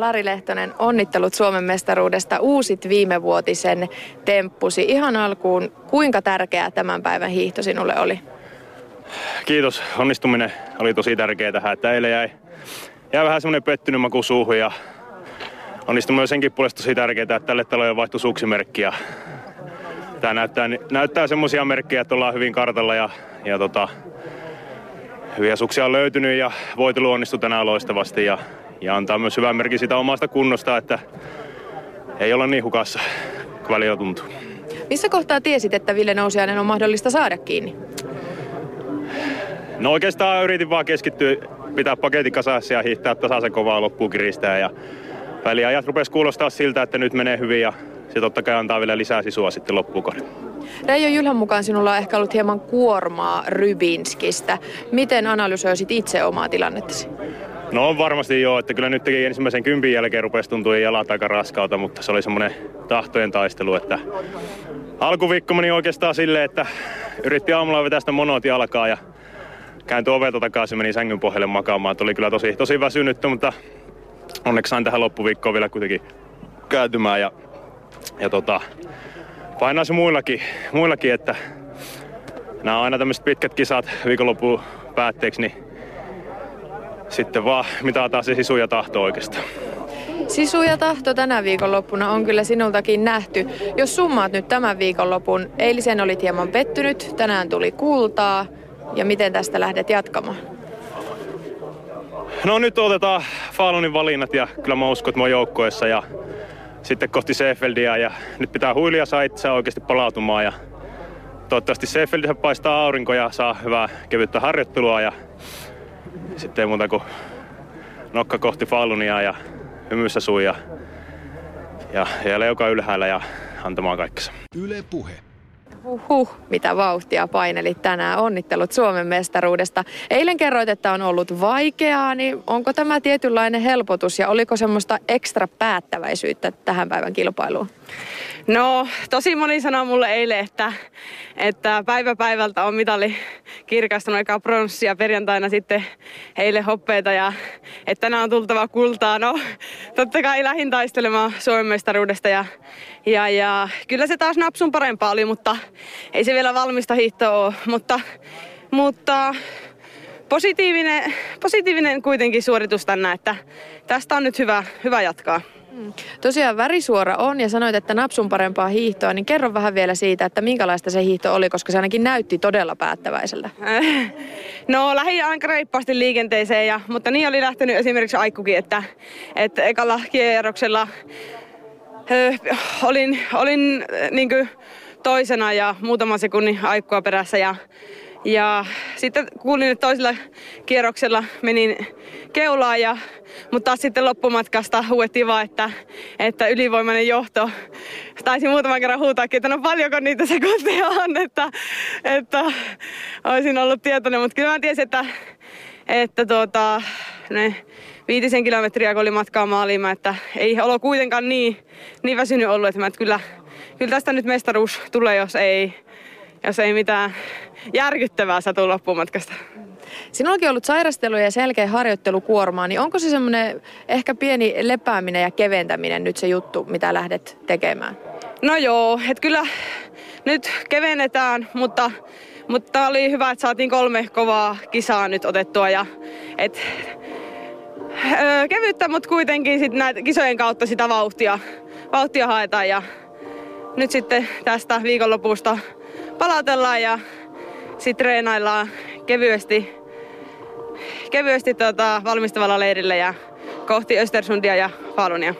Lari Lehtonen, onnittelut Suomen mestaruudesta. Uusit viimevuotisen temppusi. Ihan alkuun, kuinka tärkeää tämän päivän hiihto sinulle oli? Kiitos. Onnistuminen oli tosi tärkeää tähän, että eilen jäi, jäi vähän semmoinen pettynyt maku suuhun ja onnistuminen on senkin puolesta tosi tärkeää, että tälle talolle vaihtui suksimerkki ja tämä näyttää, näyttää semmoisia merkkejä, että ollaan hyvin kartalla ja, ja tota, hyviä suksia on löytynyt ja voitelu onnistui tänään loistavasti ja, ja antaa myös hyvän merkki sitä omasta kunnosta, että ei olla niin hukassa kuin välillä tuntuu. Missä kohtaa tiesit, että Ville Nousiainen on mahdollista saada kiinni? No oikeastaan yritin vaan keskittyä pitää paketin kasassa ja hiihtää tasaisen kovaa loppuun kiristää. Ja väliajat rupesi kuulostaa siltä, että nyt menee hyvin ja se totta kai antaa vielä lisää sisua sitten loppuun Reijo Jylhän mukaan sinulla on ehkä ollut hieman kuormaa Rybinskistä. Miten analysoisit itse omaa tilannettasi? No on varmasti joo, että kyllä nyt teki ensimmäisen kympin jälkeen rupesi tuntua jalat aika raskaalta, mutta se oli semmoinen tahtojen taistelu, että alkuviikko meni oikeastaan silleen, että yritti aamulla vetää sitä monoti alkaa ja kääntyi ovelta takaisin, meni sängyn pohjalle makaamaan. Oli kyllä tosi, tosi väsynyt, mutta onneksi sain tähän loppuviikkoon vielä kuitenkin kääntymään ja, ja tota, painaisi muillakin, muillakin, että nämä on aina tämmöiset pitkät kisat viikonloppuun päätteeksi, niin sitten vaan mitataan se sisu ja tahto oikeastaan. Sisu ja tahto tänä viikonloppuna on kyllä sinultakin nähty. Jos summaat nyt tämän viikonlopun, eilisen olit hieman pettynyt, tänään tuli kultaa ja miten tästä lähdet jatkamaan? No nyt otetaan Falunin valinnat ja kyllä mä uskon, että mä joukkoessa ja sitten kohti Seefeldia ja nyt pitää huilia saa itse oikeasti palautumaan ja toivottavasti Seefeldissä paistaa aurinko ja saa hyvää kevyttä harjoittelua ja sitten ei muuta kuin nokka kohti Falunia ja hymyssä suu ja, ja, ja leuka ylhäällä ja antamaan kaikkensa. Yle puhe. Huhhuh, mitä vauhtia painelit tänään. Onnittelut Suomen mestaruudesta. Eilen kerroit, että on ollut vaikeaa, niin onko tämä tietynlainen helpotus ja oliko semmoista ekstra päättäväisyyttä tähän päivän kilpailuun? No, tosi moni sanoi mulle eilen, että, että päivä päivältä on mitali kirkastunut aikaa pronssia, perjantaina sitten heille hoppeita ja että tänään on tultava kultaa. No, totta kai lähin taistelemaan Suomen mestaruudesta ja, ja, ja kyllä se taas napsun parempaa oli, mutta ei se vielä valmista hiihtoa ole. Mutta, mutta positiivinen, positiivinen kuitenkin suoritus tänään, että tästä on nyt hyvä, hyvä jatkaa. Mm. Tosiaan värisuora on ja sanoit, että napsun parempaa hiihtoa, niin kerro vähän vielä siitä, että minkälaista se hiihto oli, koska se ainakin näytti todella päättäväiseltä. No lähdin aika reippaasti liikenteeseen, ja, mutta niin oli lähtenyt esimerkiksi Aikkukin, että, että ekalla kierroksella ö, olin, olin niin toisena ja muutaman sekunnin Aikkua perässä ja ja sitten kuulin, että toisella kierroksella menin keulaan, ja, mutta taas sitten loppumatkasta huuettiin vaan, että, että ylivoimainen johto. Taisi muutaman kerran huutaakin, että no paljonko niitä sekunteja on, että, että olisin ollut tietoinen. Mutta kyllä mä tiesin, että, että tuota, ne viitisen kilometriä kun oli matkaa maaliin, että ei olo kuitenkaan niin, niin väsynyt ollut, että, mä, että kyllä, kyllä tästä nyt mestaruus tulee, jos ei, jos ei mitään järkyttävää satu loppumatkasta. Sinullakin on ollut sairastelu ja selkeä harjoittelukuormaa, niin onko se semmoinen ehkä pieni lepääminen ja keventäminen nyt se juttu, mitä lähdet tekemään? No joo, että kyllä nyt kevennetään, mutta, mutta oli hyvä, että saatiin kolme kovaa kisaa nyt otettua ja et, öö, kevyttä, mutta kuitenkin sit näitä kisojen kautta sitä vauhtia, vauhtia haetaan ja nyt sitten tästä viikonlopusta palautellaan ja sitten treenaillaan kevyesti, kevyesti tota, valmistavalla leirillä ja kohti Östersundia ja Falunia.